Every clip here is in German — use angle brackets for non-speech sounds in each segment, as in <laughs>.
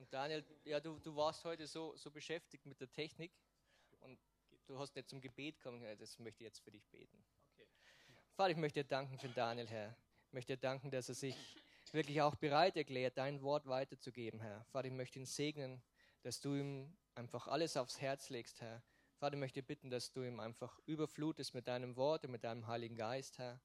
Und Daniel, ja, du, du warst heute so, so beschäftigt mit der Technik und du hast nicht zum Gebet kommen. Das möchte ich jetzt für dich beten. Okay. Vater, ich möchte dir danken für Daniel, Herr. Ich möchte dir danken, dass er sich wirklich auch bereit erklärt, dein Wort weiterzugeben, Herr. Vater, ich möchte ihn segnen, dass du ihm einfach alles aufs Herz legst, Herr. Vater, ich möchte bitten, dass du ihm einfach überflutest mit deinem Wort und mit deinem Heiligen Geist, Herr.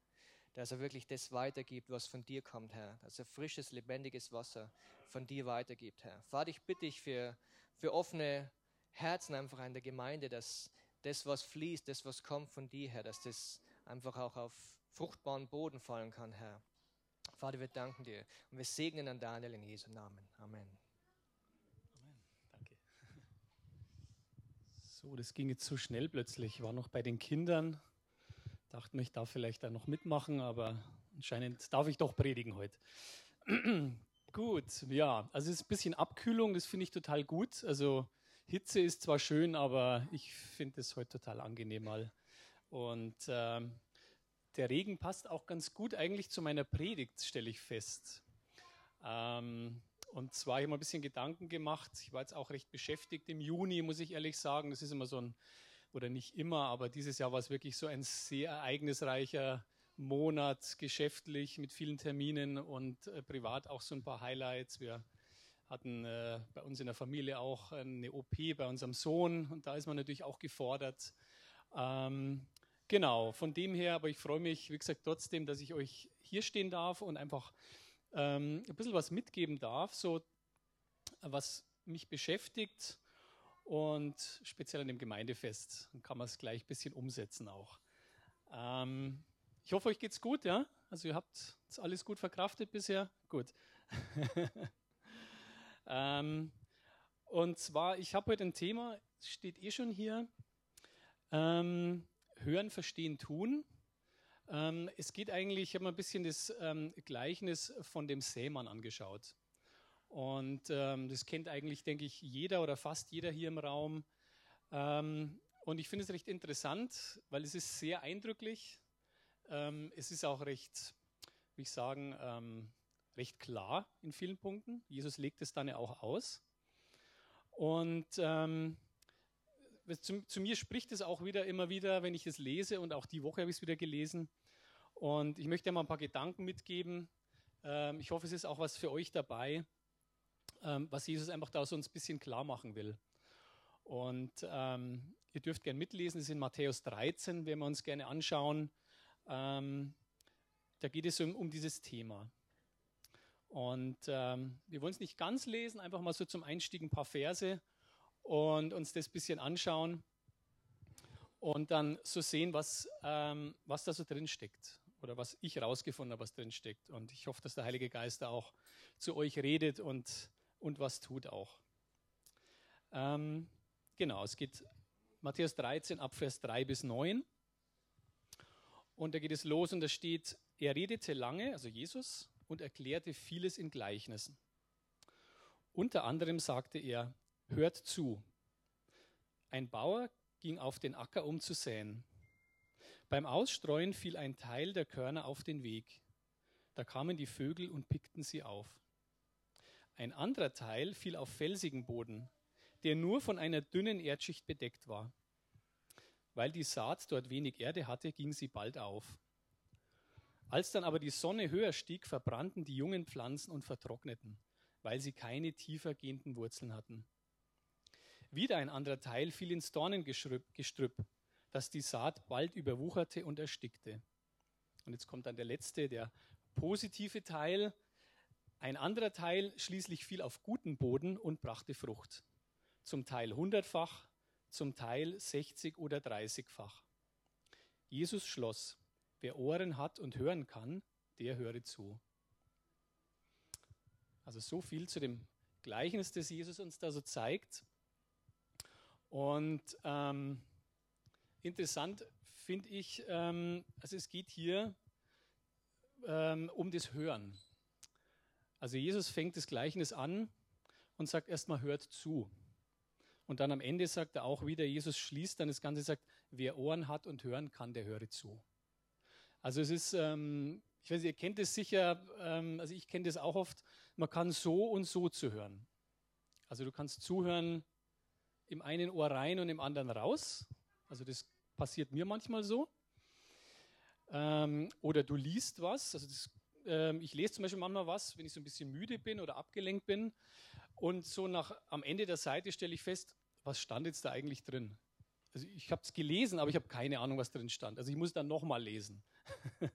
Dass er wirklich das weitergibt, was von dir kommt, Herr. Dass er frisches, lebendiges Wasser von dir weitergibt, Herr. Vater, ich bitte dich für, für offene Herzen einfach in der Gemeinde, dass das, was fließt, das, was kommt von dir, Herr, dass das einfach auch auf fruchtbaren Boden fallen kann, Herr. Vater, wir danken dir und wir segnen an Daniel in Jesu Namen. Amen. Amen. Danke. <laughs> So, das ging jetzt so schnell plötzlich. Ich war noch bei den Kindern. Dachte mir, ich darf vielleicht da noch mitmachen, aber anscheinend darf ich doch predigen heute. <clears throat> gut, ja, also es ist ein bisschen Abkühlung, das finde ich total gut. Also Hitze ist zwar schön, aber ich finde es heute total angenehm mal. Und ähm, der Regen passt auch ganz gut eigentlich zu meiner Predigt, stelle ich fest. Ähm, und zwar habe ich mir ein bisschen Gedanken gemacht. Ich war jetzt auch recht beschäftigt im Juni, muss ich ehrlich sagen. Das ist immer so ein, oder nicht immer, aber dieses Jahr war es wirklich so ein sehr ereignisreicher Monat, geschäftlich mit vielen Terminen und äh, privat auch so ein paar Highlights. Wir hatten äh, bei uns in der Familie auch eine OP bei unserem Sohn und da ist man natürlich auch gefordert. Ähm, Genau, von dem her, aber ich freue mich, wie gesagt, trotzdem, dass ich euch hier stehen darf und einfach ähm, ein bisschen was mitgeben darf, so was mich beschäftigt und speziell an dem Gemeindefest. Dann kann man es gleich ein bisschen umsetzen auch. Ähm, ich hoffe, euch geht's gut, ja? Also ihr habt es alles gut verkraftet bisher? Gut. <laughs> ähm, und zwar, ich habe heute ein Thema, steht eh schon hier. Ähm, Hören, Verstehen, Tun. Ähm, es geht eigentlich, ich habe mir ein bisschen das ähm, Gleichnis von dem Sämann angeschaut. Und ähm, das kennt eigentlich, denke ich, jeder oder fast jeder hier im Raum. Ähm, und ich finde es recht interessant, weil es ist sehr eindrücklich. Ähm, es ist auch recht, wie ich sagen, ähm, recht klar in vielen Punkten. Jesus legt es dann ja auch aus. Und ähm, zu, zu, mir spricht es auch wieder immer wieder, wenn ich es lese und auch die Woche habe ich es wieder gelesen. Und ich möchte mal ein paar Gedanken mitgeben. Ähm, ich hoffe, es ist auch was für euch dabei, ähm, was Jesus einfach da so ein bisschen klar machen will. Und ähm, ihr dürft gerne mitlesen, das ist in Matthäus 13, wenn wir uns gerne anschauen. Ähm, da geht es um, um dieses Thema. Und ähm, wir wollen es nicht ganz lesen, einfach mal so zum Einstieg ein paar Verse und uns das bisschen anschauen und dann so sehen, was, ähm, was da so drin steckt oder was ich rausgefunden habe, was drin steckt. Und ich hoffe, dass der Heilige Geist da auch zu euch redet und, und was tut auch. Ähm, genau, es geht Matthäus 13 ab Vers 3 bis 9. Und da geht es los und da steht, er redete lange, also Jesus, und erklärte vieles in Gleichnissen. Unter anderem sagte er, Hört zu. Ein Bauer ging auf den Acker, um zu säen. Beim Ausstreuen fiel ein Teil der Körner auf den Weg. Da kamen die Vögel und pickten sie auf. Ein anderer Teil fiel auf felsigen Boden, der nur von einer dünnen Erdschicht bedeckt war. Weil die Saat dort wenig Erde hatte, ging sie bald auf. Als dann aber die Sonne höher stieg, verbrannten die jungen Pflanzen und vertrockneten, weil sie keine tiefer gehenden Wurzeln hatten. Wieder ein anderer Teil fiel ins Dornengestrüpp, das die Saat bald überwucherte und erstickte. Und jetzt kommt dann der letzte, der positive Teil. Ein anderer Teil schließlich fiel auf guten Boden und brachte Frucht. Zum Teil hundertfach, zum Teil sechzig oder dreißigfach. Jesus schloss, wer Ohren hat und hören kann, der höre zu. Also so viel zu dem Gleichnis, das Jesus uns da so zeigt. Und ähm, interessant finde ich, ähm, also es geht hier ähm, um das Hören. Also Jesus fängt das Gleichnis an und sagt erstmal, hört zu. Und dann am Ende sagt er auch wieder, Jesus schließt dann das Ganze, sagt, wer Ohren hat und hören kann, der höre zu. Also es ist, ähm, ich weiß, ihr kennt es sicher, ähm, also ich kenne das auch oft, man kann so und so zu hören. Also du kannst zuhören im einen Ohr rein und im anderen raus. Also das passiert mir manchmal so. Ähm, oder du liest was. Also das, ähm, ich lese zum Beispiel manchmal was, wenn ich so ein bisschen müde bin oder abgelenkt bin. Und so nach am Ende der Seite stelle ich fest, was stand jetzt da eigentlich drin? Also ich habe es gelesen, aber ich habe keine Ahnung, was drin stand. Also ich muss dann nochmal lesen. <laughs>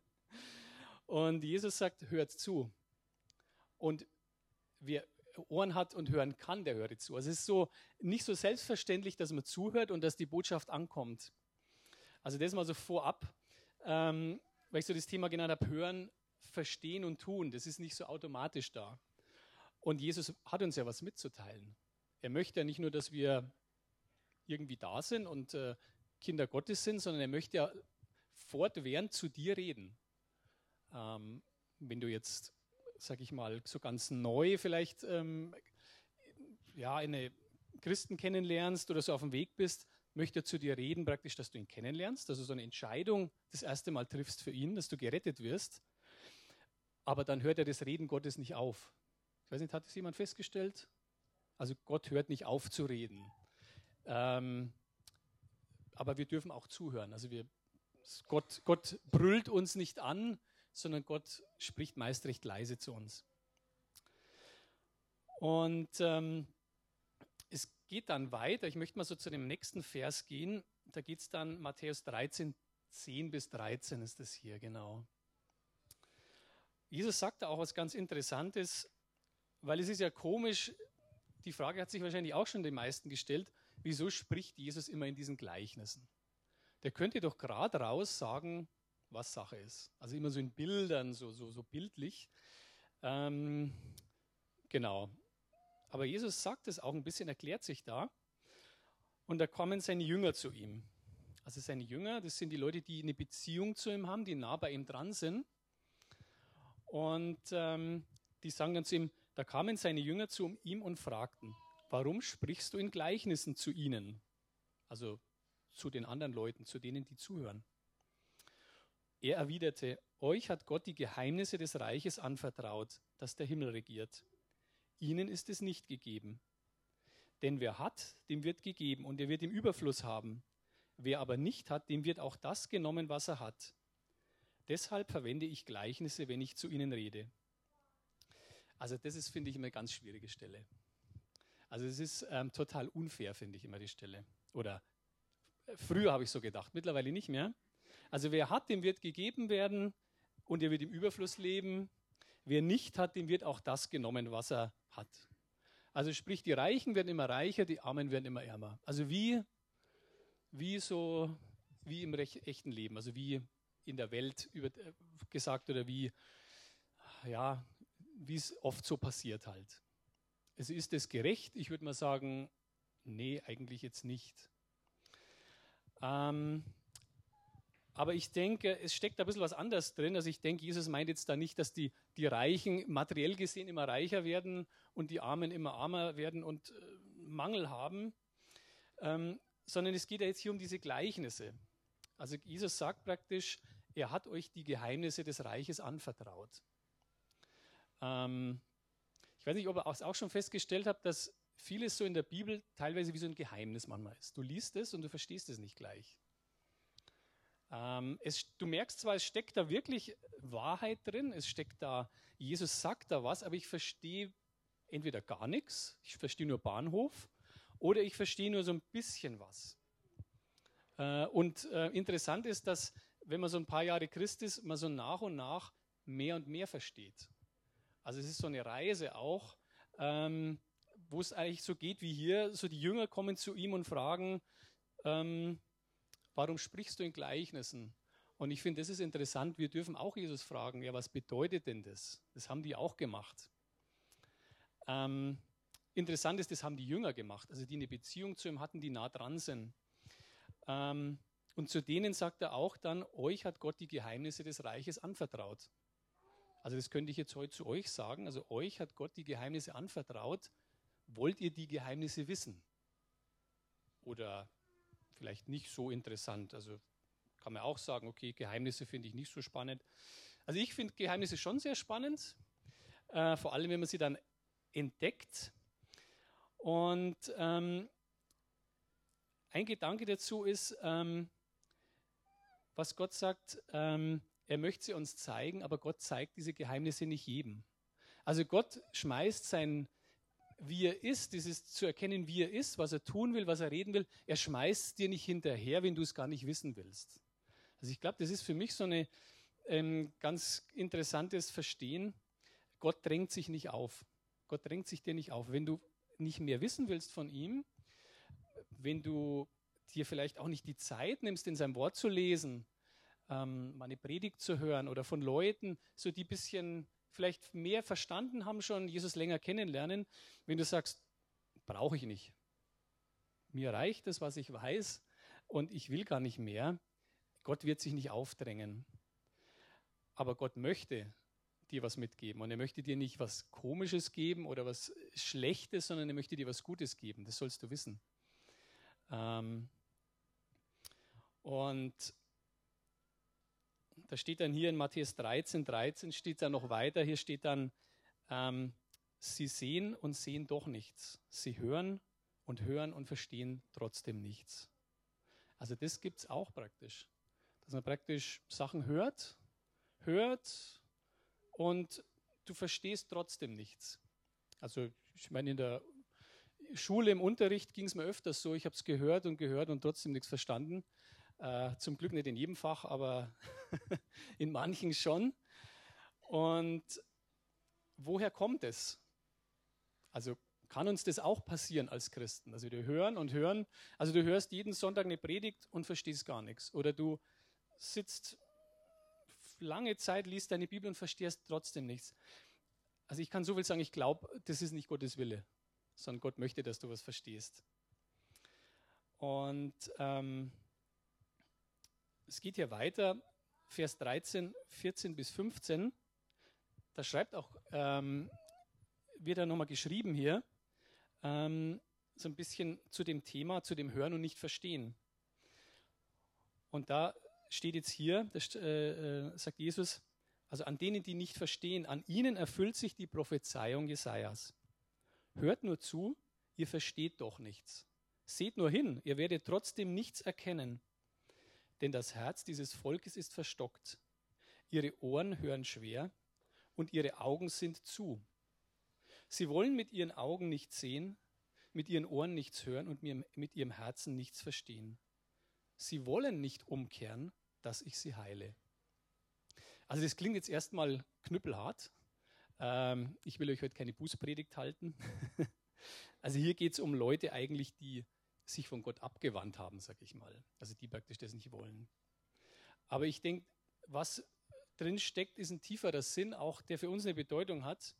und Jesus sagt, hört zu. Und wer Ohren hat und hören kann, der hört zu. Also es ist so nicht so selbstverständlich, dass man zuhört und dass die Botschaft ankommt. Also das mal so vorab, ähm, weil ich so das Thema genannt habe, hören, verstehen und tun. Das ist nicht so automatisch da. Und Jesus hat uns ja was mitzuteilen. Er möchte ja nicht nur, dass wir irgendwie da sind und äh, Kinder Gottes sind, sondern er möchte ja fortwährend zu dir reden. Ähm, wenn du jetzt, sag ich mal, so ganz neu vielleicht ähm, ja, eine Christen kennenlernst oder so auf dem Weg bist, möchte er zu dir reden, praktisch, dass du ihn kennenlernst, dass du so eine Entscheidung das erste Mal triffst für ihn, dass du gerettet wirst. Aber dann hört er das Reden Gottes nicht auf. Ich weiß nicht, hat das jemand festgestellt? Also Gott hört nicht auf zu reden. Ähm, aber wir dürfen auch zuhören. Also wir, Gott, Gott brüllt uns nicht an, sondern Gott spricht meist recht leise zu uns. Und ähm, es geht dann weiter. Ich möchte mal so zu dem nächsten Vers gehen. Da geht es dann Matthäus 13, 10 bis 13 ist das hier, genau. Jesus sagt da auch was ganz Interessantes, weil es ist ja komisch, die Frage hat sich wahrscheinlich auch schon den meisten gestellt, wieso spricht Jesus immer in diesen Gleichnissen? Der könnte doch gerade raus sagen, was Sache ist. Also immer so in Bildern, so, so, so bildlich. Ähm, genau. Aber Jesus sagt es auch ein bisschen, erklärt sich da. Und da kommen seine Jünger zu ihm. Also seine Jünger, das sind die Leute, die eine Beziehung zu ihm haben, die nah bei ihm dran sind. Und ähm, die sagen dann zu ihm, da kamen seine Jünger zu ihm und fragten, warum sprichst du in Gleichnissen zu ihnen? Also zu den anderen Leuten, zu denen, die zuhören. Er erwiderte, euch hat Gott die Geheimnisse des Reiches anvertraut, das der Himmel regiert. Ihnen ist es nicht gegeben. Denn wer hat, dem wird gegeben und er wird im Überfluss haben. Wer aber nicht hat, dem wird auch das genommen, was er hat. Deshalb verwende ich Gleichnisse, wenn ich zu ihnen rede. Also das ist, finde ich, immer eine ganz schwierige Stelle. Also es ist ähm, total unfair, finde ich immer die Stelle. Oder äh, früher habe ich so gedacht, mittlerweile nicht mehr. Also wer hat, dem wird gegeben werden und er wird im Überfluss leben. Wer nicht hat, dem wird auch das genommen, was er hat. Also sprich, die Reichen werden immer reicher, die Armen werden immer ärmer. Also wie, wie so, wie im echten Leben, also wie in der Welt über, äh, gesagt oder wie, ja, wie es oft so passiert halt. Also ist es gerecht? Ich würde mal sagen, nee, eigentlich jetzt nicht. Ähm, aber ich denke, es steckt ein bisschen was anderes drin. Also ich denke, Jesus meint jetzt da nicht, dass die, die Reichen materiell gesehen immer reicher werden und die Armen immer armer werden und äh, Mangel haben, ähm, sondern es geht ja jetzt hier um diese Gleichnisse. Also Jesus sagt praktisch, er hat euch die Geheimnisse des Reiches anvertraut. Ähm, ich weiß nicht, ob ihr es auch schon festgestellt habt, dass vieles so in der Bibel teilweise wie so ein Geheimnis manchmal ist. Du liest es und du verstehst es nicht gleich. Ähm, es, du merkst zwar, es steckt da wirklich Wahrheit drin, es steckt da, Jesus sagt da was, aber ich verstehe entweder gar nichts, ich verstehe nur Bahnhof oder ich verstehe nur so ein bisschen was. Äh, und äh, interessant ist, dass wenn man so ein paar Jahre Christ ist, man so nach und nach mehr und mehr versteht. Also es ist so eine Reise auch, ähm, wo es eigentlich so geht wie hier, so die Jünger kommen zu ihm und fragen, ähm, Warum sprichst du in Gleichnissen? Und ich finde, das ist interessant. Wir dürfen auch Jesus fragen, ja, was bedeutet denn das? Das haben die auch gemacht. Ähm, interessant ist, das haben die Jünger gemacht, also die eine Beziehung zu ihm hatten, die nah dran sind. Ähm, und zu denen sagt er auch dann, euch hat Gott die Geheimnisse des Reiches anvertraut. Also das könnte ich jetzt heute zu euch sagen. Also euch hat Gott die Geheimnisse anvertraut. Wollt ihr die Geheimnisse wissen? Oder vielleicht nicht so interessant. Also kann man auch sagen, okay, Geheimnisse finde ich nicht so spannend. Also ich finde Geheimnisse schon sehr spannend, äh, vor allem wenn man sie dann entdeckt. Und ähm, ein Gedanke dazu ist, ähm, was Gott sagt, ähm, er möchte sie uns zeigen, aber Gott zeigt diese Geheimnisse nicht jedem. Also Gott schmeißt sein, wie er ist, dieses zu erkennen, wie er ist, was er tun will, was er reden will, er schmeißt dir nicht hinterher, wenn du es gar nicht wissen willst. Also ich glaube, das ist für mich so ein ähm, ganz interessantes Verstehen. Gott drängt sich nicht auf. Gott drängt sich dir nicht auf. Wenn du nicht mehr wissen willst von ihm, wenn du dir vielleicht auch nicht die Zeit nimmst, in seinem Wort zu lesen, ähm, mal eine Predigt zu hören oder von Leuten, so die ein bisschen vielleicht mehr verstanden haben schon, Jesus länger kennenlernen, wenn du sagst, brauche ich nicht. Mir reicht es, was ich weiß und ich will gar nicht mehr. Gott wird sich nicht aufdrängen. Aber Gott möchte dir was mitgeben und er möchte dir nicht was Komisches geben oder was Schlechtes, sondern er möchte dir was Gutes geben. Das sollst du wissen. Ähm, und da steht dann hier in Matthäus 13, 13 steht dann noch weiter, hier steht dann, ähm, sie sehen und sehen doch nichts. Sie hören und hören und verstehen trotzdem nichts. Also das gibt es auch praktisch. Dass man praktisch Sachen hört, hört und du verstehst trotzdem nichts. Also ich meine, in der Schule im Unterricht ging es mir öfters so, ich habe es gehört und gehört und trotzdem nichts verstanden. Äh, zum Glück nicht in jedem Fach, aber <laughs> in manchen schon. Und woher kommt es? Also kann uns das auch passieren als Christen? Also wir hören und hören. Also du hörst jeden Sonntag eine Predigt und verstehst gar nichts. Oder du sitzt lange Zeit, liest deine Bibel und verstehst trotzdem nichts. Also ich kann so viel sagen, ich glaube, das ist nicht Gottes Wille, sondern Gott möchte, dass du was verstehst. Und ähm, es geht hier weiter, Vers 13, 14 bis 15. Da schreibt auch, ähm, wird da nochmal geschrieben hier, ähm, so ein bisschen zu dem Thema, zu dem Hören und nicht Verstehen. Und da steht jetzt hier, das äh, äh, sagt Jesus, also an denen, die nicht verstehen, an ihnen erfüllt sich die Prophezeiung Jesajas. Hört nur zu, ihr versteht doch nichts. Seht nur hin, ihr werdet trotzdem nichts erkennen denn das Herz dieses Volkes ist verstockt. Ihre Ohren hören schwer und ihre Augen sind zu. Sie wollen mit ihren Augen nichts sehen, mit ihren Ohren nichts hören und mit ihrem Herzen nichts verstehen. Sie wollen nicht umkehren, dass ich sie heile. Also das klingt jetzt erstmal knüppelhart. Ähm, ich will euch heute keine Bußpredigt halten. <laughs> also hier geht es um Leute eigentlich, die sich von Gott abgewandt haben, sag ich mal. Also die praktisch das nicht wollen. Aber ich denke, was drin steckt, ist ein tieferer Sinn, auch der für uns eine Bedeutung hat.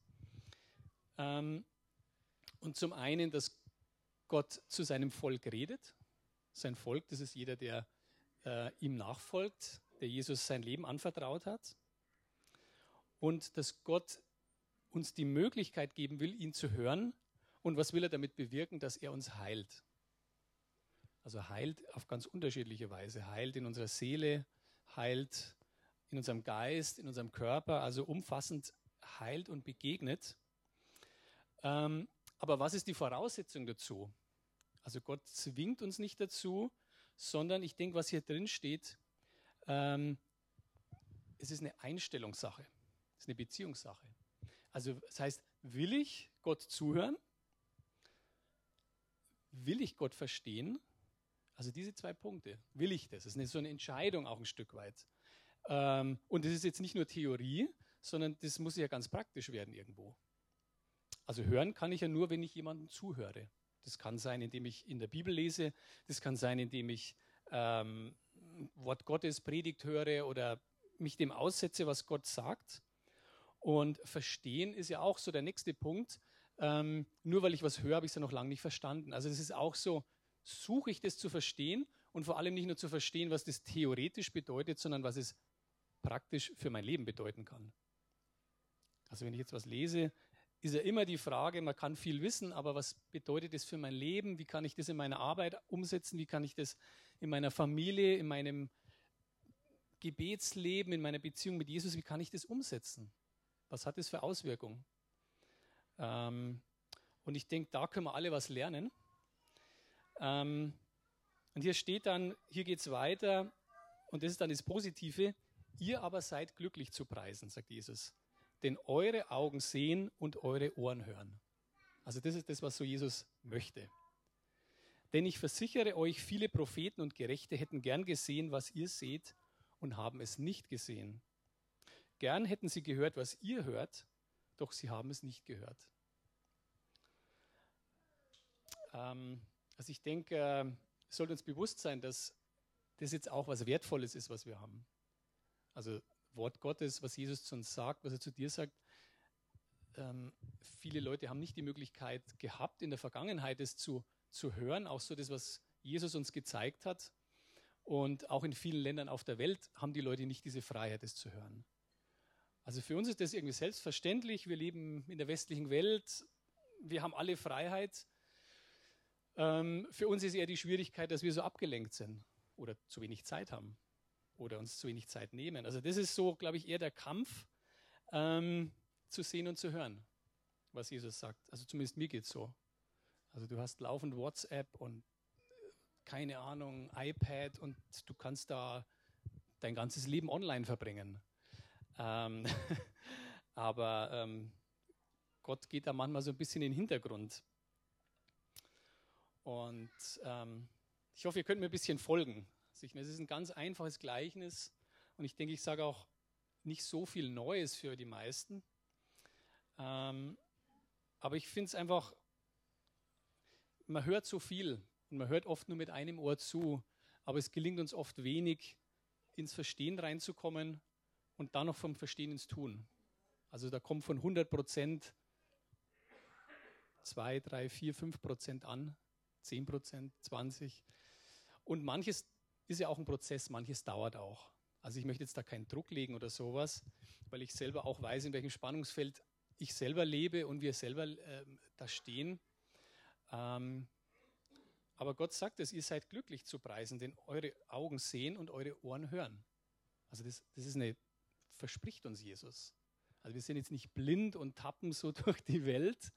Ähm, und zum einen, dass Gott zu seinem Volk redet. Sein Volk, das ist jeder, der äh, ihm nachfolgt, der Jesus sein Leben anvertraut hat. Und dass Gott uns die Möglichkeit geben will, ihn zu hören. Und was will er damit bewirken? Dass er uns heilt. Also heilt auf ganz unterschiedliche Weise. Heilt in unserer Seele, heilt in unserem Geist, in unserem Körper, also umfassend heilt und begegnet. Ähm, aber was ist die Voraussetzung dazu? Also Gott zwingt uns nicht dazu, sondern ich denke, was hier drin steht, ähm, es ist eine Einstellungssache, es ist eine Beziehungssache. Also das heißt, will ich Gott zuhören? Will ich Gott verstehen? Also diese zwei Punkte, will ich das? Das ist so eine Entscheidung auch ein Stück weit. Ähm, und das ist jetzt nicht nur Theorie, sondern das muss ja ganz praktisch werden irgendwo. Also hören kann ich ja nur, wenn ich jemandem zuhöre. Das kann sein, indem ich in der Bibel lese, das kann sein, indem ich ähm, Wort Gottes Predigt höre oder mich dem aussetze, was Gott sagt. Und verstehen ist ja auch so der nächste Punkt. Ähm, nur weil ich was höre, habe ich es ja noch lange nicht verstanden. Also das ist auch so, suche ich das zu verstehen und vor allem nicht nur zu verstehen, was das theoretisch bedeutet, sondern was es praktisch für mein Leben bedeuten kann. Also wenn ich jetzt was lese, ist ja immer die Frage, man kann viel wissen, aber was bedeutet das für mein Leben? Wie kann ich das in meiner Arbeit umsetzen? Wie kann ich das in meiner Familie, in meinem Gebetsleben, in meiner Beziehung mit Jesus, wie kann ich das umsetzen? Was hat das für Auswirkungen? Ähm, Und ich denke, da können wir alle was lernen. Ähm, und hier steht dann, hier geht es weiter, und das ist dann das Positive, ihr aber seid glücklich zu preisen, sagt Jesus. Denn eure Augen sehen und eure Ohren hören. Also das ist das, was so Jesus möchte. Denn ich versichere euch, viele Propheten und Gerechte hätten gern gesehen, was ihr seht, und haben es nicht gesehen. Gern hätten sie gehört, was ihr hört, doch sie haben es nicht gehört. Ähm, also ich denke, äh, es sollte uns bewusst sein, dass das jetzt auch was Wertvolles ist, was wir haben. Also Wort Gottes, was Jesus zu uns sagt, was er zu dir sagt. Ähm, viele Leute haben nicht die Möglichkeit gehabt, in der Vergangenheit es zu, zu hören, auch so das, was Jesus uns gezeigt hat. Und auch in vielen Ländern auf der Welt haben die Leute nicht diese Freiheit, es zu hören. Also für uns ist das irgendwie selbstverständlich. Wir leben in der westlichen Welt. Wir haben alle Freiheit. Ähm, für uns ist eher die Schwierigkeit, dass wir so abgelenkt sind oder zu wenig Zeit haben oder uns zu wenig Zeit nehmen. Also das ist so, glaube ich, eher der Kampf, ähm, zu sehen und zu hören, was Jesus sagt. Also zumindest mir geht es so. Also du hast laufend WhatsApp und keine Ahnung, iPad und du kannst da dein ganzes Leben online verbringen. Ähm, <laughs> aber ähm, Gott geht da manchmal so ein bisschen in den Hintergrund. Und ähm, ich hoffe, ihr könnt mir ein bisschen folgen. Es ist ein ganz einfaches Gleichnis und ich denke, ich sage auch nicht so viel Neues für die meisten. Ähm, aber ich finde es einfach, man hört so viel und man hört oft nur mit einem Ohr zu, aber es gelingt uns oft wenig, ins Verstehen reinzukommen und dann noch vom Verstehen ins Tun. Also da kommt von 100 Prozent 2, 3, 4, 5 Prozent an, 10 Prozent, 20. Und manches ist ja auch ein Prozess, manches dauert auch. Also ich möchte jetzt da keinen Druck legen oder sowas, weil ich selber auch weiß, in welchem Spannungsfeld ich selber lebe und wir selber äh, da stehen. Ähm, aber Gott sagt es, ihr seid glücklich zu preisen, denn eure Augen sehen und eure Ohren hören. Also das, das ist eine, verspricht uns Jesus. Also wir sind jetzt nicht blind und tappen so <laughs> durch die Welt,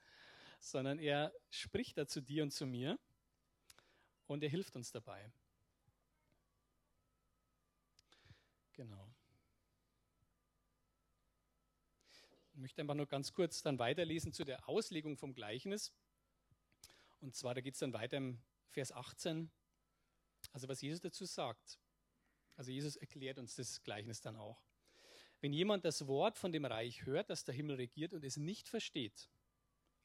sondern er spricht da zu dir und zu mir und er hilft uns dabei. Genau. Ich möchte einfach nur ganz kurz dann weiterlesen zu der Auslegung vom Gleichnis. Und zwar, da geht es dann weiter im Vers 18, also was Jesus dazu sagt. Also Jesus erklärt uns das Gleichnis dann auch. Wenn jemand das Wort von dem Reich hört, das der Himmel regiert und es nicht versteht,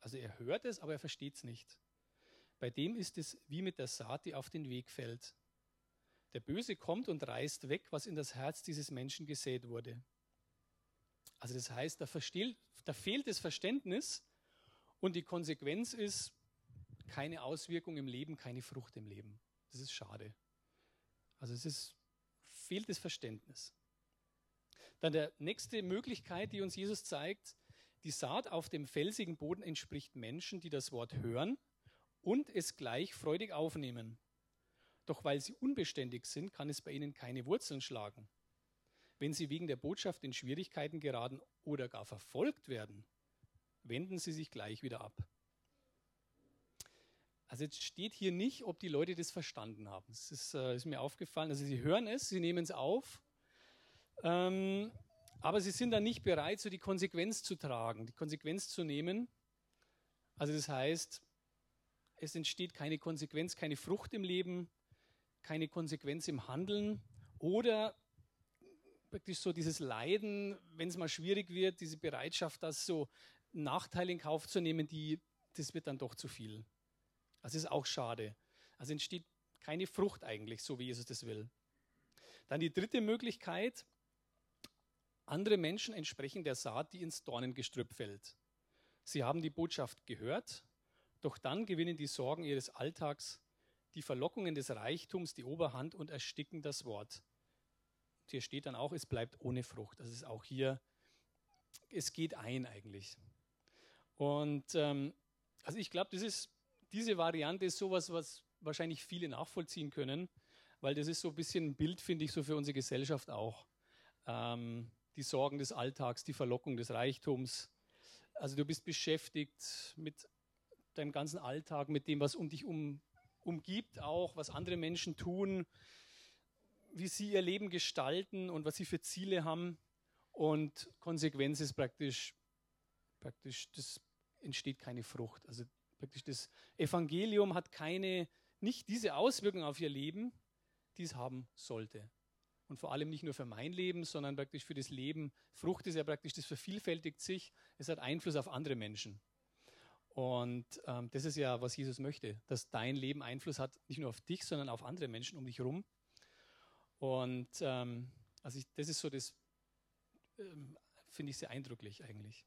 also er hört es, aber er versteht es nicht, bei dem ist es wie mit der Saat, die auf den Weg fällt. Der Böse kommt und reißt weg, was in das Herz dieses Menschen gesät wurde. Also das heißt, da, da fehlt das Verständnis und die Konsequenz ist keine Auswirkung im Leben, keine Frucht im Leben. Das ist schade. Also es ist, fehlt das Verständnis. Dann der nächste Möglichkeit, die uns Jesus zeigt, die Saat auf dem felsigen Boden entspricht Menschen, die das Wort hören und es gleich freudig aufnehmen. Doch weil sie unbeständig sind, kann es bei ihnen keine Wurzeln schlagen. Wenn sie wegen der Botschaft in Schwierigkeiten geraten oder gar verfolgt werden, wenden sie sich gleich wieder ab. Also jetzt steht hier nicht, ob die Leute das verstanden haben. Das ist, äh, ist mir aufgefallen. Also sie hören es, sie nehmen es auf, ähm, aber sie sind dann nicht bereit, so die Konsequenz zu tragen, die Konsequenz zu nehmen. Also das heißt, es entsteht keine Konsequenz, keine Frucht im Leben, keine Konsequenz im Handeln oder praktisch so dieses Leiden, wenn es mal schwierig wird, diese Bereitschaft, das so Nachteile in Kauf zu nehmen, die, das wird dann doch zu viel. Das ist auch schade. Also entsteht keine Frucht eigentlich, so wie Jesus das will. Dann die dritte Möglichkeit, andere Menschen entsprechen der Saat, die ins Dornengestrüpp fällt. Sie haben die Botschaft gehört, doch dann gewinnen die Sorgen ihres Alltags die Verlockungen des Reichtums die Oberhand und ersticken das Wort. Und hier steht dann auch, es bleibt ohne Frucht. Das ist auch hier, es geht ein eigentlich. Und ähm, also ich glaube, diese Variante ist sowas, was wahrscheinlich viele nachvollziehen können, weil das ist so ein bisschen ein Bild, finde ich, so für unsere Gesellschaft auch. Ähm, die Sorgen des Alltags, die Verlockung des Reichtums. Also du bist beschäftigt mit deinem ganzen Alltag, mit dem, was um dich um, umgibt, auch was andere Menschen tun, wie sie ihr Leben gestalten und was sie für Ziele haben. Und Konsequenz ist praktisch, praktisch, das entsteht keine Frucht. Also praktisch das Evangelium hat keine, nicht diese Auswirkungen auf ihr Leben, die es haben sollte. Und vor allem nicht nur für mein Leben, sondern praktisch für das Leben. Frucht ist ja praktisch, das vervielfältigt sich. Es hat Einfluss auf andere Menschen. Und ähm, das ist ja, was Jesus möchte, dass dein Leben Einfluss hat, nicht nur auf dich, sondern auf andere Menschen um dich herum. Und ähm, also ich, das ist so das, ähm, finde ich sehr eindrücklich eigentlich.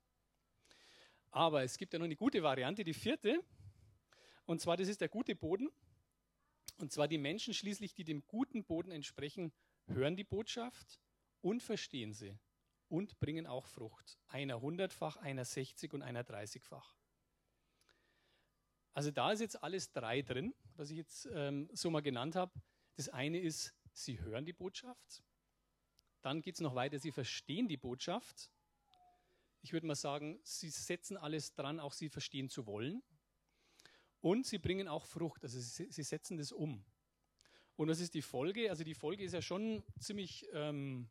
Aber es gibt ja noch eine gute Variante, die vierte. Und zwar, das ist der gute Boden. Und zwar die Menschen schließlich, die dem guten Boden entsprechen, hören die Botschaft und verstehen sie und bringen auch Frucht. Einer hundertfach, einer sechzig und einer dreißigfach. Also da ist jetzt alles drei drin, was ich jetzt ähm, so mal genannt habe. Das eine ist, sie hören die Botschaft. Dann geht es noch weiter, sie verstehen die Botschaft. Ich würde mal sagen, sie setzen alles dran, auch sie verstehen zu wollen. Und sie bringen auch Frucht, also sie, sie setzen das um. Und was ist die Folge? Also die Folge ist ja schon ziemlich, ähm,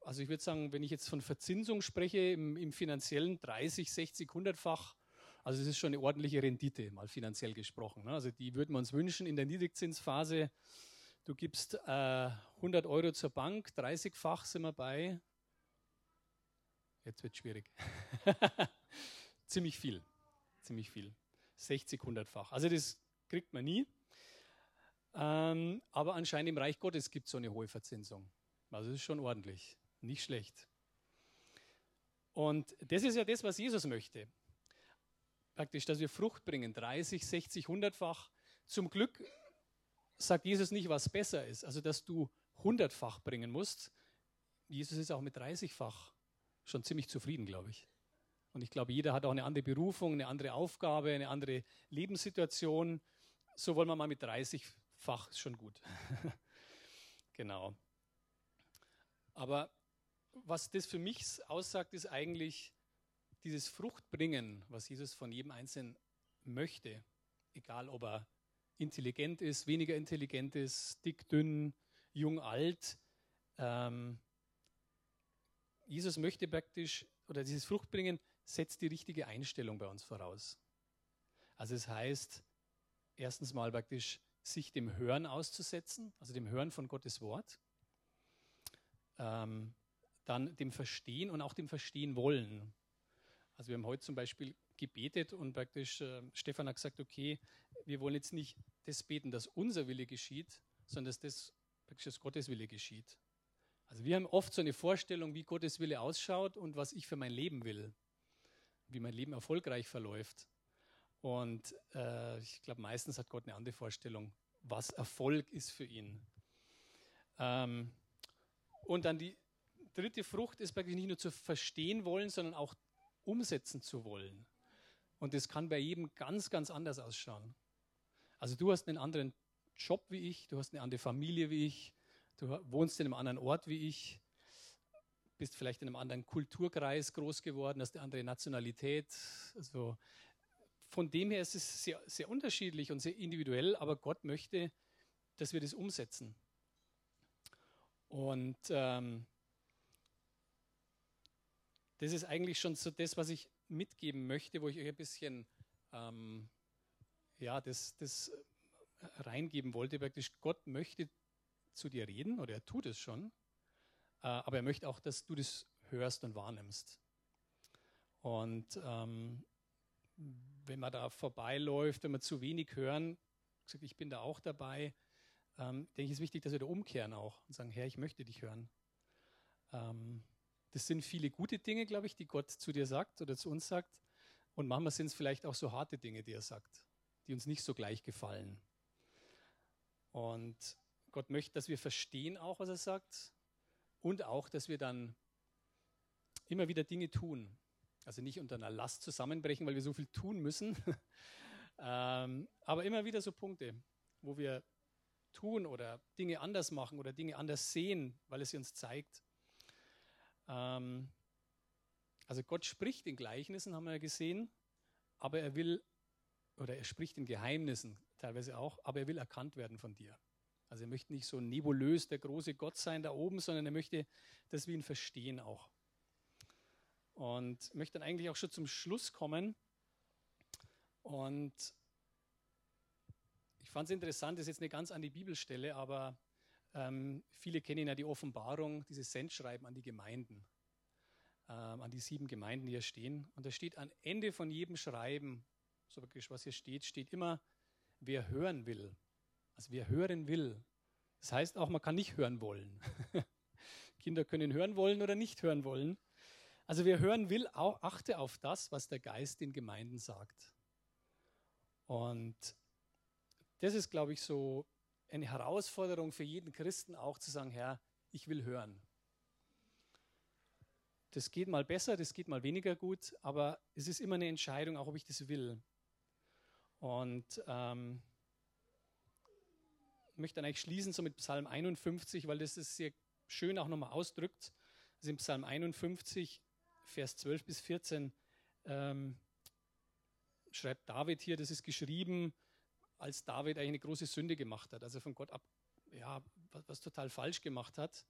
also ich würde sagen, wenn ich jetzt von Verzinsung spreche, im, im finanziellen 30, 60, 100-fach, also es ist schon eine ordentliche Rendite, mal finanziell gesprochen. Ne? Also die würden wir uns wünschen in der Niedrigzinsphase. Du gibst äh, 100 Euro zur Bank, 30-fach sind wir bei. Jetzt wird schwierig. <laughs> ziemlich viel, ziemlich viel. 60, 100-fach. Also das kriegt man nie. Ähm, aber anscheinend im Reich Gottes gibt es so eine hohe Verzinsung. Also das ist schon ordentlich, nicht schlecht. Und das ist ja das, was Jesus möchte praktisch, dass wir Frucht bringen, 30, 60, 100-fach. Zum Glück sagt Jesus nicht, was besser ist, also dass du 100-fach bringen musst. Jesus ist auch mit 30-fach schon ziemlich zufrieden, glaube ich. Und ich glaube, jeder hat auch eine andere Berufung, eine andere Aufgabe, eine andere Lebenssituation. So wollen wir mal mit 30-fach, ist schon gut. <laughs> genau. Aber was das für mich aussagt, ist eigentlich, dieses Fruchtbringen, was Jesus von jedem Einzelnen möchte, egal ob er intelligent ist, weniger intelligent ist, dick, dünn, jung, alt, ähm, Jesus möchte praktisch, oder dieses Fruchtbringen setzt die richtige Einstellung bei uns voraus. Also es heißt, erstens mal praktisch sich dem Hören auszusetzen, also dem Hören von Gottes Wort, ähm, dann dem Verstehen und auch dem Verstehen wollen. Also wir haben heute zum Beispiel gebetet und praktisch äh, Stefan hat gesagt, okay, wir wollen jetzt nicht das beten, dass unser Wille geschieht, sondern dass das praktisch das Gottes Wille geschieht. Also wir haben oft so eine Vorstellung, wie Gottes Wille ausschaut und was ich für mein Leben will, wie mein Leben erfolgreich verläuft. Und äh, ich glaube, meistens hat Gott eine andere Vorstellung, was Erfolg ist für ihn. Ähm, und dann die dritte Frucht ist praktisch nicht nur zu verstehen wollen, sondern auch umsetzen zu wollen. Und das kann bei jedem ganz, ganz anders ausschauen. Also du hast einen anderen Job wie ich, du hast eine andere Familie wie ich, du wohnst in einem anderen Ort wie ich, bist vielleicht in einem anderen Kulturkreis groß geworden, hast eine andere Nationalität. Also von dem her ist es sehr, sehr unterschiedlich und sehr individuell, aber Gott möchte, dass wir das umsetzen. Und ähm, das ist eigentlich schon so das, was ich mitgeben möchte, wo ich euch ein bisschen ähm, ja, das, das reingeben wollte. Praktisch, Gott möchte zu dir reden oder er tut es schon, äh, aber er möchte auch, dass du das hörst und wahrnimmst. Und ähm, wenn man da vorbeiläuft, wenn wir zu wenig hören, gesagt, ich bin da auch dabei, ähm, denke ich, ist wichtig, dass wir da umkehren auch und sagen, Herr, ich möchte dich hören. Ähm, das sind viele gute Dinge, glaube ich, die Gott zu dir sagt oder zu uns sagt. Und manchmal sind es vielleicht auch so harte Dinge, die er sagt, die uns nicht so gleich gefallen. Und Gott möchte, dass wir verstehen auch, was er sagt. Und auch, dass wir dann immer wieder Dinge tun. Also nicht unter einer Last zusammenbrechen, weil wir so viel tun müssen. <laughs> ähm, aber immer wieder so Punkte, wo wir tun oder Dinge anders machen oder Dinge anders sehen, weil es sie uns zeigt. Ähm, also Gott spricht in Gleichnissen, haben wir ja gesehen, aber er will oder er spricht in Geheimnissen teilweise auch, aber er will erkannt werden von dir. Also er möchte nicht so nebulös der große Gott sein da oben, sondern er möchte, dass wir ihn verstehen auch. Und möchte dann eigentlich auch schon zum Schluss kommen. Und ich fand es interessant, das ist jetzt eine ganz an die Bibelstelle, aber ähm, viele kennen ja die Offenbarung, dieses Sendschreiben an die Gemeinden, ähm, an die sieben Gemeinden, die hier stehen. Und da steht am Ende von jedem Schreiben, so wirklich was hier steht, steht immer, wer hören will. Also wer hören will. Das heißt auch, man kann nicht hören wollen. <laughs> Kinder können hören wollen oder nicht hören wollen. Also wer hören will, auch achte auf das, was der Geist den Gemeinden sagt. Und das ist, glaube ich, so eine Herausforderung für jeden Christen auch zu sagen, Herr, ich will hören. Das geht mal besser, das geht mal weniger gut, aber es ist immer eine Entscheidung, auch ob ich das will. Und ähm, möchte dann eigentlich schließen so mit Psalm 51, weil das ist sehr schön auch nochmal ausdrückt. Also in Psalm 51, Vers 12 bis 14 ähm, schreibt David hier, das ist geschrieben, als David eigentlich eine große Sünde gemacht hat, also von Gott ab, ja, was, was total falsch gemacht hat.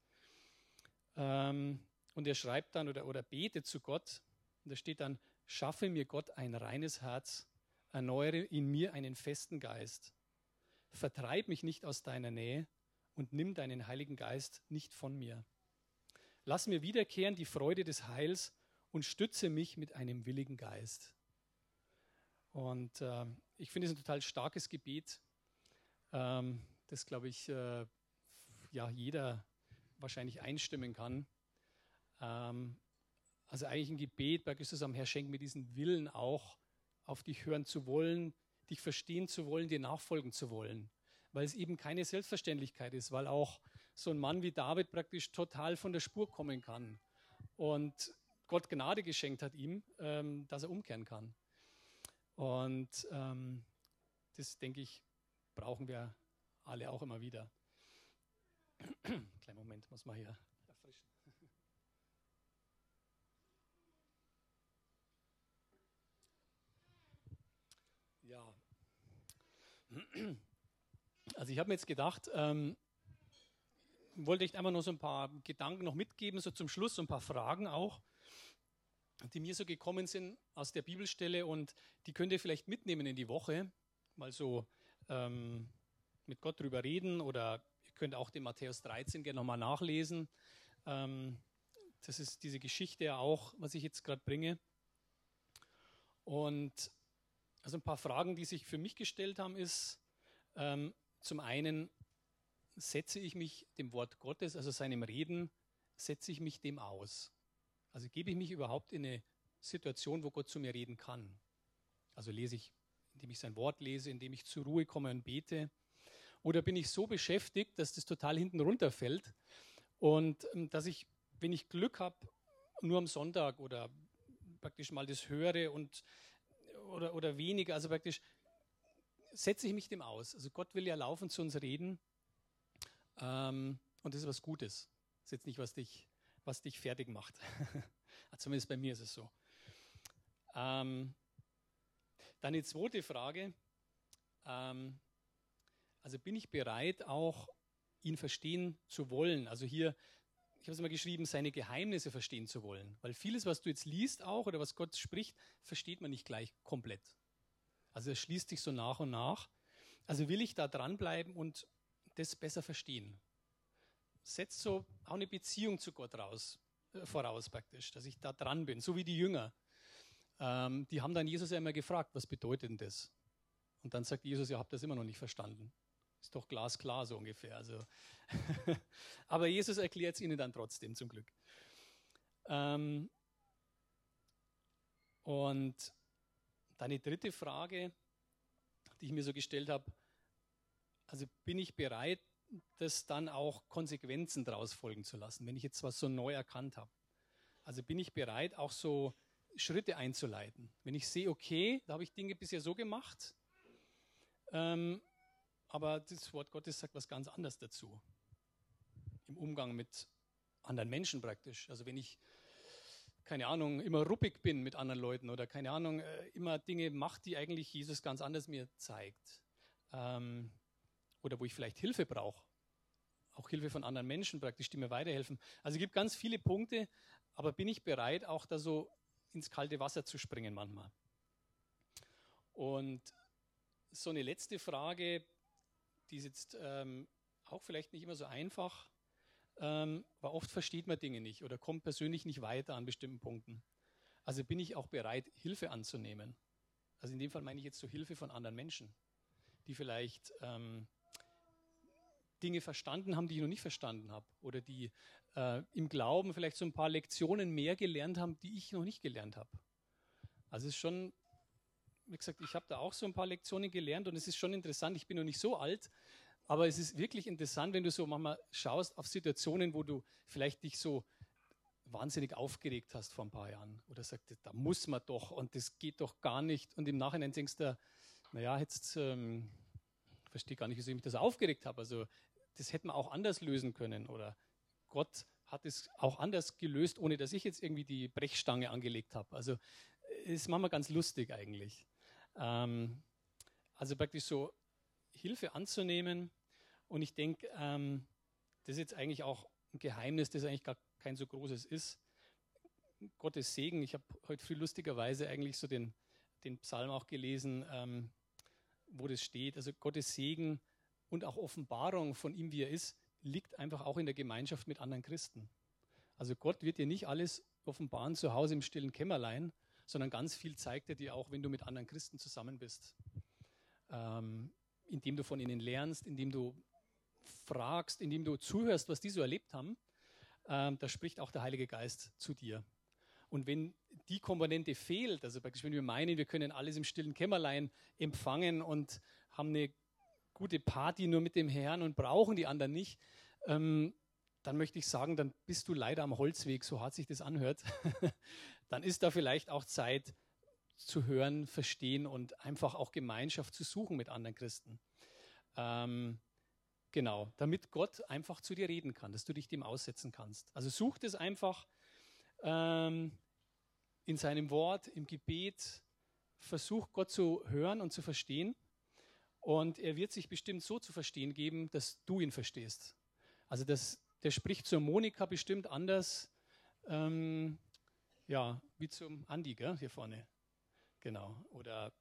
Ähm, und er schreibt dann oder, oder betet zu Gott, und da steht dann, schaffe mir Gott ein reines Herz, erneuere in mir einen festen Geist vertreib mich nicht aus deiner Nähe und nimm deinen Heiligen Geist nicht von mir. Lass mir wiederkehren die Freude des Heils und stütze mich mit einem willigen Geist. Und äh, ich finde es ein total starkes Gebet, ähm, das, glaube ich, äh, ja, jeder wahrscheinlich einstimmen kann. Ähm, also eigentlich ein Gebet, bei Christus am Herr, schenk mir diesen Willen auch, auf dich hören zu wollen, dich verstehen zu wollen, dir nachfolgen zu wollen. Weil es eben keine Selbstverständlichkeit ist, weil auch so ein Mann wie David praktisch total von der Spur kommen kann. Und Gott Gnade geschenkt hat ihm, ähm, dass er umkehren kann. Und ähm, das, denke ich, brauchen wir alle auch immer wieder. <clears throat> Kleinen Moment, muss man hier erfrischen. <laughs> Ja. <clears throat> Also ich habe mir jetzt gedacht, ähm, wollte ich einfach nur so ein paar Gedanken noch mitgeben, so zum Schluss, so ein paar Fragen auch, die mir so gekommen sind aus der Bibelstelle und die könnt ihr vielleicht mitnehmen in die Woche, mal so ähm, mit Gott drüber reden oder ihr könnt auch den Matthäus 13 gerne nochmal nachlesen. Ähm, das ist diese Geschichte auch, was ich jetzt gerade bringe. Und also ein paar Fragen, die sich für mich gestellt haben, ist ähm, zum einen, setze ich mich dem Wort Gottes, also seinem Reden, setze ich mich dem aus? Also gebe ich mich überhaupt in eine Situation, wo Gott zu mir reden kann? Also lese ich, indem ich sein Wort lese, indem ich zur Ruhe komme und bete? Oder bin ich so beschäftigt, dass das total hinten runterfällt und ähm, dass ich, wenn ich Glück habe, nur am Sonntag oder praktisch mal das höre und oder, oder weniger, also praktisch setze ich mich dem aus. Also Gott will ja laufend zu uns reden ähm, und das ist was Gutes. Das ist jetzt nicht, was dich, was dich fertig macht. <laughs> Zumindest bei mir ist es so. Ähm, dann die zweite Frage. Ähm, also bin ich bereit, auch ihn verstehen zu wollen? Also hier ich habe es mal geschrieben, seine Geheimnisse verstehen zu wollen. Weil vieles, was du jetzt liest auch oder was Gott spricht, versteht man nicht gleich komplett. Also es schließt sich so nach und nach. Also will ich da dranbleiben und das besser verstehen. Setzt so auch eine Beziehung zu Gott raus, äh, voraus praktisch, dass ich da dran bin, so wie die Jünger. Ähm, die haben dann Jesus ja immer gefragt, was bedeutet denn das? Und dann sagt Jesus, ihr habt das immer noch nicht verstanden. Ist doch glasklar so ungefähr. Also <laughs> Aber Jesus erklärt es ihnen dann trotzdem zum Glück. Ähm und dann die dritte Frage, die ich mir so gestellt habe, also bin ich bereit, das dann auch Konsequenzen daraus folgen zu lassen, wenn ich jetzt was so neu erkannt habe. Also bin ich bereit, auch so Schritte einzuleiten. Wenn ich sehe, okay, da habe ich Dinge bisher so gemacht, ähm, aber das Wort Gottes sagt was ganz anderes dazu. Im Umgang mit anderen Menschen praktisch. Also wenn ich keine Ahnung, immer ruppig bin mit anderen Leuten oder keine Ahnung, äh, immer Dinge mache, die eigentlich Jesus ganz anders mir zeigt. Ähm, oder wo ich vielleicht Hilfe brauche. Auch Hilfe von anderen Menschen praktisch, die mir weiterhelfen. Also es gibt ganz viele Punkte, aber bin ich bereit, auch da so ins kalte Wasser zu springen manchmal? Und so eine letzte Frage, die ist jetzt ähm, auch vielleicht nicht immer so einfach, ähm, weil oft versteht man Dinge nicht oder kommt persönlich nicht weiter an bestimmten Punkten. Also bin ich auch bereit, Hilfe anzunehmen. Also in dem Fall meine ich jetzt so Hilfe von anderen Menschen, die vielleicht ähm, Dinge verstanden haben, die ich noch nicht verstanden habe oder die äh, im Glauben vielleicht so ein paar Lektionen mehr gelernt haben, die ich noch nicht gelernt habe. Also es ist schon, wie gesagt, ich habe da auch so ein paar Lektionen gelernt und es ist schon interessant, ich bin noch nicht so alt, aber es ist wirklich interessant, wenn du so manchmal schaust auf Situationen, wo du vielleicht dich so wahnsinnig aufgeregt hast vor ein paar Jahren oder sagst, da muss man doch und das geht doch gar nicht und im Nachhinein denkst du, naja, jetzt ähm, verstehe gar nicht, wieso ich mich das aufgeregt habe. Also das hätte man auch anders lösen können oder Gott hat es auch anders gelöst, ohne dass ich jetzt irgendwie die Brechstange angelegt habe. Also ist manchmal ganz lustig eigentlich. Ähm, also praktisch so Hilfe anzunehmen und ich denke, ähm, das ist jetzt eigentlich auch ein Geheimnis, das eigentlich gar kein so großes ist. Gottes Segen, ich habe heute früh lustigerweise eigentlich so den, den Psalm auch gelesen, ähm, wo das steht. Also Gottes Segen und auch Offenbarung von ihm, wie er ist, liegt einfach auch in der Gemeinschaft mit anderen Christen. Also Gott wird dir nicht alles offenbaren zu Hause im stillen Kämmerlein, sondern ganz viel zeigt er dir auch, wenn du mit anderen Christen zusammen bist. Ähm, indem du von ihnen lernst, indem du fragst, indem du zuhörst, was die so erlebt haben, ähm, da spricht auch der Heilige Geist zu dir. Und wenn die Komponente fehlt, also wenn wir meinen, wir können alles im stillen Kämmerlein empfangen und haben eine gute Party nur mit dem Herrn und brauchen die anderen nicht, ähm, dann möchte ich sagen, dann bist du leider am Holzweg, so hart sich das anhört. <laughs> dann ist da vielleicht auch Zeit zu hören, verstehen und einfach auch Gemeinschaft zu suchen mit anderen Christen. Ähm, genau, damit Gott einfach zu dir reden kann, dass du dich dem aussetzen kannst. Also such es einfach ähm, in seinem Wort, im Gebet, versuch Gott zu hören und zu verstehen und er wird sich bestimmt so zu verstehen geben, dass du ihn verstehst. Also das, der spricht zur Monika bestimmt anders, ähm, ja, wie zum Andi, gell, hier vorne. Genau. Oder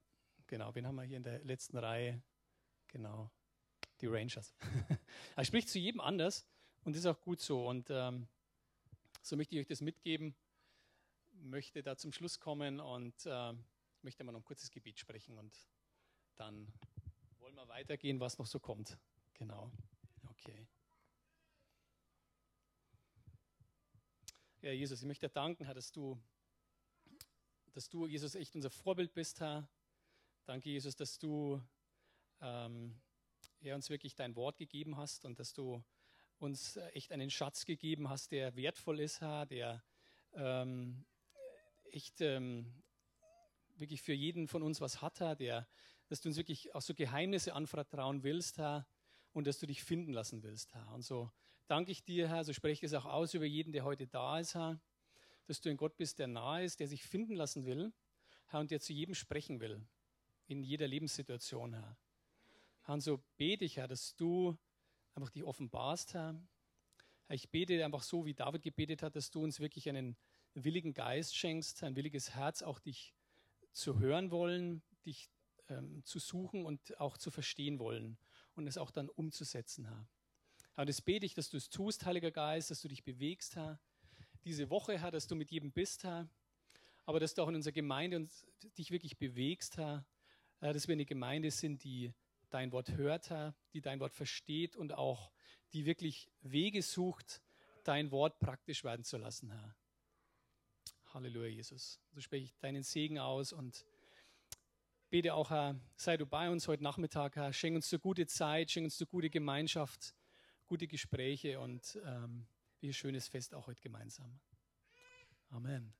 genau, wen haben wir hier in der letzten Reihe? Genau, die Rangers. <laughs> er spricht zu jedem anders und ist auch gut so. Und ähm, so möchte ich euch das mitgeben, möchte da zum Schluss kommen und äh, möchte mal noch ein kurzes Gebet sprechen und dann wollen wir weitergehen, was noch so kommt. Genau. Okay. Ja, Jesus, ich möchte dir danken, Herr, dass du, dass du, Jesus, echt unser Vorbild bist, Herr. Danke, Jesus, dass du ähm, ja, uns wirklich dein Wort gegeben hast und dass du uns echt einen Schatz gegeben hast, der wertvoll ist, Herr, der ähm, echt ähm, wirklich für jeden von uns was hat, Herr, der dass du uns wirklich auch so Geheimnisse anvertrauen willst, Herr, und dass du dich finden lassen willst, Herr. Und so danke ich dir, Herr, so spreche ich es auch aus über jeden, der heute da ist, Herr, dass du ein Gott bist, der nahe ist, der sich finden lassen will, Herr, und der zu jedem sprechen will, in jeder Lebenssituation, Herr. Herr, und so bete ich, Herr, dass du einfach dich offenbarst, Herr. Herr, ich bete einfach so, wie David gebetet hat, dass du uns wirklich einen willigen Geist schenkst, ein williges Herz, auch dich zu hören wollen, dich ähm, zu suchen und auch zu verstehen wollen und es auch dann umzusetzen, Herr. Herr, das bete ich, dass du es tust, Heiliger Geist, dass du dich bewegst, Herr. Diese Woche, Herr, dass du mit jedem bist, Herr. Aber dass du auch in unserer Gemeinde uns, dich wirklich bewegst, Herr. Dass wir eine Gemeinde sind, die dein Wort hört, Herr, die dein Wort versteht und auch die wirklich Wege sucht, dein Wort praktisch werden zu lassen, Herr. Halleluja, Jesus. So spreche ich deinen Segen aus und bete auch, Herr, sei du bei uns heute Nachmittag, Herr. Schenk uns so gute Zeit, schenk uns so gute Gemeinschaft, gute Gespräche und ähm, wie ein schönes Fest auch heute gemeinsam. Amen.